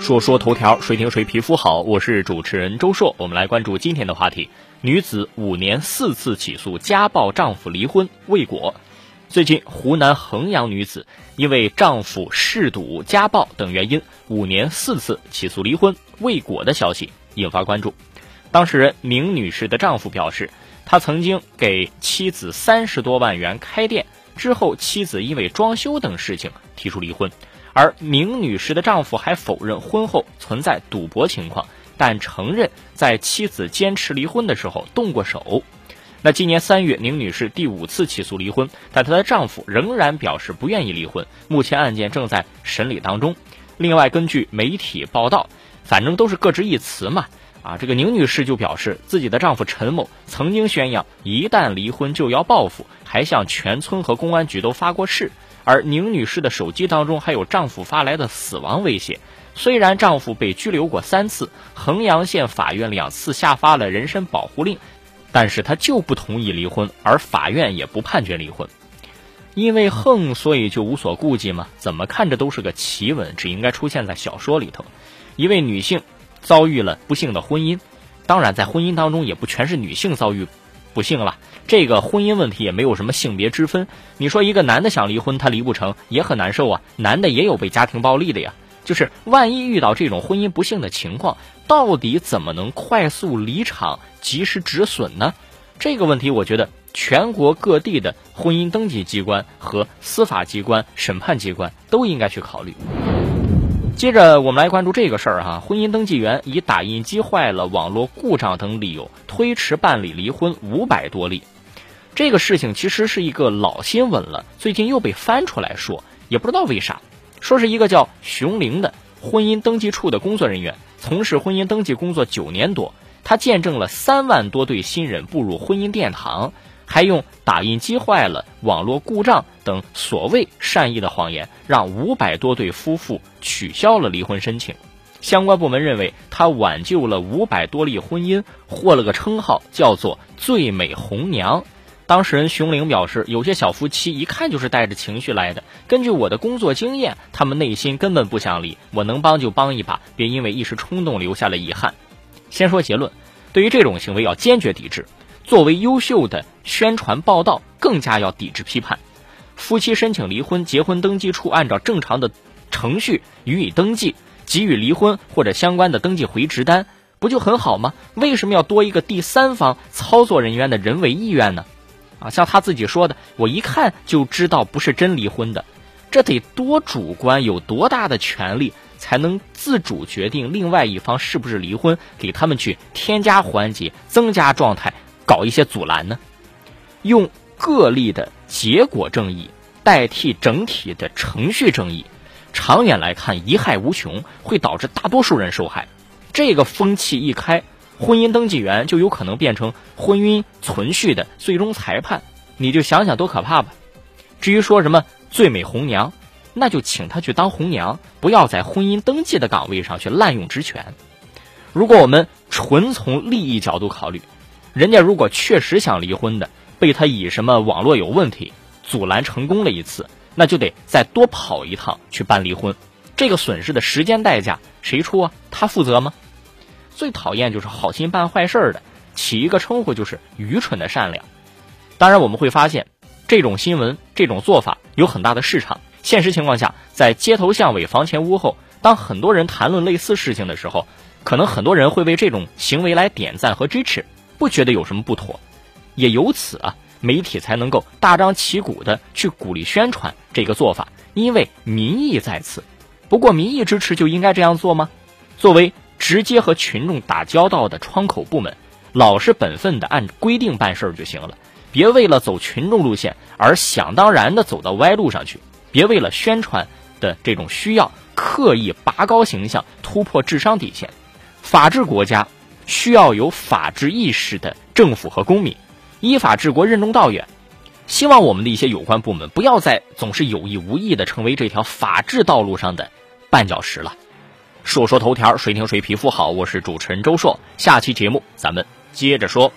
说说头条，谁听谁皮肤好。我是主持人周硕，我们来关注今天的话题：女子五年四次起诉家暴丈夫离婚未果。最近，湖南衡阳女子因为丈夫嗜赌、家暴等原因，五年四次起诉离婚未果的消息引发关注。当事人明女士的丈夫表示，他曾经给妻子三十多万元开店，之后妻子因为装修等事情提出离婚。而明女士的丈夫还否认婚后存在赌博情况，但承认在妻子坚持离婚的时候动过手。那今年三月，宁女士第五次起诉离婚，但她的丈夫仍然表示不愿意离婚。目前案件正在审理当中。另外，根据媒体报道，反正都是各执一词嘛。啊，这个宁女士就表示，自己的丈夫陈某曾经宣扬一旦离婚就要报复，还向全村和公安局都发过誓。而宁女士的手机当中还有丈夫发来的死亡威胁。虽然丈夫被拘留过三次，衡阳县法院两次下发了人身保护令，但是她就不同意离婚，而法院也不判决离婚。因为横，所以就无所顾忌吗？怎么看着都是个奇闻，只应该出现在小说里头。一位女性遭遇了不幸的婚姻，当然在婚姻当中也不全是女性遭遇。不幸了，这个婚姻问题也没有什么性别之分。你说一个男的想离婚，他离不成也很难受啊。男的也有被家庭暴力的呀。就是万一遇到这种婚姻不幸的情况，到底怎么能快速离场、及时止损呢？这个问题，我觉得全国各地的婚姻登记机关和司法机关、审判机关都应该去考虑。接着我们来关注这个事儿哈，婚姻登记员以打印机坏了、网络故障等理由推迟办理离婚五百多例。这个事情其实是一个老新闻了，最近又被翻出来说，也不知道为啥。说是一个叫熊玲的婚姻登记处的工作人员，从事婚姻登记工作九年多，他见证了三万多对新人步入婚姻殿堂。还用打印机坏了、网络故障等所谓善意的谎言，让五百多对夫妇取消了离婚申请。相关部门认为，他挽救了五百多例婚姻，获了个称号，叫做“最美红娘”。当事人熊玲表示，有些小夫妻一看就是带着情绪来的。根据我的工作经验，他们内心根本不想离，我能帮就帮一把，别因为一时冲动留下了遗憾。先说结论，对于这种行为要坚决抵制。作为优秀的宣传报道，更加要抵制批判。夫妻申请离婚，结婚登记处按照正常的程序予以登记，给予离婚或者相关的登记回执单，不就很好吗？为什么要多一个第三方操作人员的人为意愿呢？啊，像他自己说的，我一看就知道不是真离婚的，这得多主观，有多大的权利才能自主决定另外一方是不是离婚，给他们去添加环节、增加状态。搞一些阻拦呢？用个例的结果正义代替整体的程序正义，长远来看贻害无穷，会导致大多数人受害。这个风气一开，婚姻登记员就有可能变成婚姻存续的最终裁判。你就想想多可怕吧！至于说什么最美红娘，那就请她去当红娘，不要在婚姻登记的岗位上去滥用职权。如果我们纯从利益角度考虑，人家如果确实想离婚的，被他以什么网络有问题阻拦成功了一次，那就得再多跑一趟去办离婚，这个损失的时间代价谁出啊？他负责吗？最讨厌就是好心办坏事的，起一个称呼就是愚蠢的善良。当然我们会发现，这种新闻这种做法有很大的市场。现实情况下，在街头巷尾、房前屋后，当很多人谈论类似事情的时候，可能很多人会为这种行为来点赞和支持。不觉得有什么不妥，也由此啊，媒体才能够大张旗鼓的去鼓励宣传这个做法，因为民意在此。不过民意支持就应该这样做吗？作为直接和群众打交道的窗口部门，老实本分的按规定办事就行了，别为了走群众路线而想当然的走到歪路上去，别为了宣传的这种需要刻意拔高形象、突破智商底线。法治国家。需要有法治意识的政府和公民，依法治国，任重道远。希望我们的一些有关部门不要再总是有意无意的成为这条法治道路上的绊脚石了。说说头条，谁听谁皮肤好？我是主持人周硕，下期节目咱们接着说。